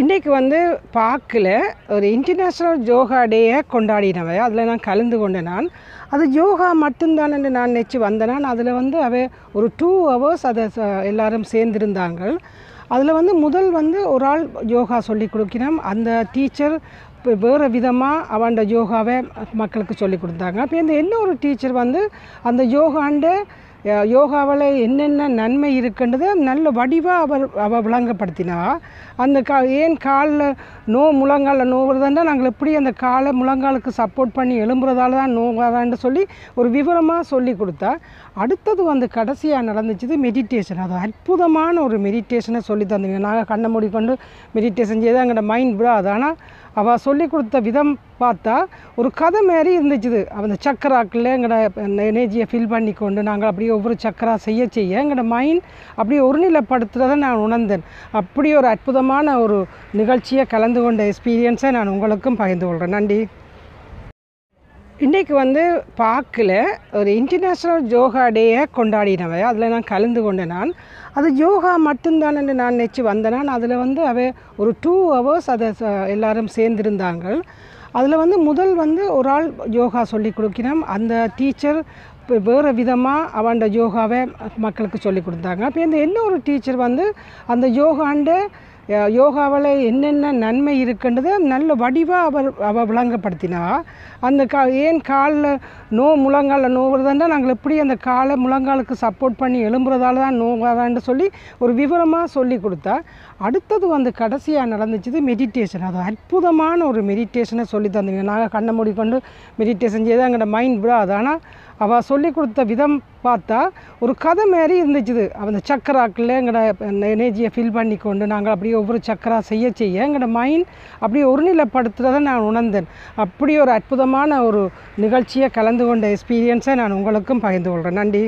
இன்றைக்கு வந்து பார்க்கில் ஒரு இன்டர்நேஷ்னல் யோகா டேயை கொண்டாடினவை அதில் நான் கலந்து கொண்டேன் நான். அது யோகா மட்டும்தான் என்று நான் நினச்சி வந்தேன் நான். அதில் வந்து அவை ஒரு டூ ஹவர்ஸ் அதை எல்லாரும் சேர்ந்திருந்தாங்க அதில் வந்து முதல் வந்து ஒரு ஆள் யோகா சொல்லி கொடுக்கிறோம். அந்த டீச்சர் இப்போ வேறு விதமாக அவன் யோகாவை மக்களுக்கு சொல்லி கொடுத்தாங்க. அப்போ இந்த இன்னொரு டீச்சர் வந்து அந்த யோகாண்ட யோகாவில் என்னென்ன நன்மை இருக்குன்றதை நல்ல வடிவாக அவர் அவள் விளங்கப்படுத்தினா அந்த கா ஏன் காலில் நோ முழங்காலில் நோவுறதுன்னா நாங்கள் எப்படி அந்த காலை முழங்காலுக்கு சப்போர்ட் பண்ணி எழும்புறதால தான் நோவாதான்னு சொல்லி ஒரு விவரமாக சொல்லி கொடுத்தா அடுத்தது வந்து கடைசியாக நடந்துச்சு மெடிடேஷன் அது அற்புதமான ஒரு மெடிடேஷனை சொல்லி தந்தீங்க. நாங்கள் கண்ணை மூடிக்கொண்டு மெடிடேஷன் செய்து எங்களோட மைண்ட் விடாது. ஆனால் அவள் சொல்லி கொடுத்த விதம் பார்த்தா ஒரு கதை மாதிரி இருந்துச்சு அந்த சக்கராக்கில் எங்களோட எனர்ஜியை ஃபில் பண்ணி கொண்டு நாங்கள் அப்படியே ஒவ்வொரு சக்கரா செய்ய செய்ய எங்களோட மைண்ட் அப்படியே ஒருநிலைப்படுத்துறதை நான் உணர்ந்தேன். அப்படி ஒரு அற்புதமான ஒரு நிகழ்ச்சியை கலந்து கொண்ட எக்ஸ்பீரியன்ஸை நான் உங்களுக்கும் பகிர்ந்து கொள்கிறேன் நன்றி. இன்றைக்கு வந்து பார்க்கில் ஒரு இன்டர்நேஷ்னல் யோகா டேயை கொண்டாடினவை. அதில் நான் கலந்து கொண்டேன் நான். அது யோகா மட்டும்தான் என்று நான் நினச்சி வந்தேன். நான் அதில் வந்து அவை ஒரு டூ ஹவர்ஸ் அதை எல்லோரும் எல்லாரும் சேர்ந்திருந்தாங்க அதில் வந்து முதல் வந்து ஒரு ஆள் யோகா சொல்லி கொடுக்கணும் அந்த டீச்சர் இப்போ வேறு விதமாக அவன் யோகாவை மக்களுக்கு சொல்லி கொடுத்தாங்க. அப்போ இந்த இன்னொரு டீச்சர் வந்து அந்த யோகாண்ட யோகாவில் என்னென்ன நன்மை இருக்குன்றது நல்ல வடிவாக அவர் அவள் விளங்கப்படுத்தினா அந்த கா ஏன் காலில் நோ முழங்காலில் நோவுறதுன்னா நாங்கள் எப்படி அந்த காலை முழங்காலுக்கு சப்போர்ட் பண்ணி எழும்புறதால தான் நோவாதான்னு சொல்லி ஒரு விவரமாக சொல்லி கொடுத்தா அடுத்தது வந்து கடைசியாக நடந்துச்சு மெடிடேஷன் அது அற்புதமான ஒரு மெடிடேஷனை சொல்லி தந்தீங்க. நாங்கள் கண்ணை மூடிக்கொண்டு மெடிடேஷன் செய்து எங்களோட மைண்ட் விடாது. ஆனால் அவள் சொல்லி கொடுத்த விதம் பார்த்தா ஒரு கதை மாதிரி இருந்துச்சுது. அந்த சக்கராக்கில் எங்களோட எனர்ஜியை ஃபில் பண்ணி கொண்டு நாங்கள் அப்படியே ஒவ்வொரு சக்கரா செய்ய செய்ய எங்களோட மைண்ட் அப்படியே ஒருநிலைப்படுத்துறதை நான் உணர்ந்தேன். அப்படி ஒரு அற்புதமான ஒரு நிகழ்ச்சியை கலந்து கொண்ட எக்ஸ்பீரியன்ஸை நான் உங்களுக்கும் பகிர்ந்து கொள்கிறேன் நன்றி.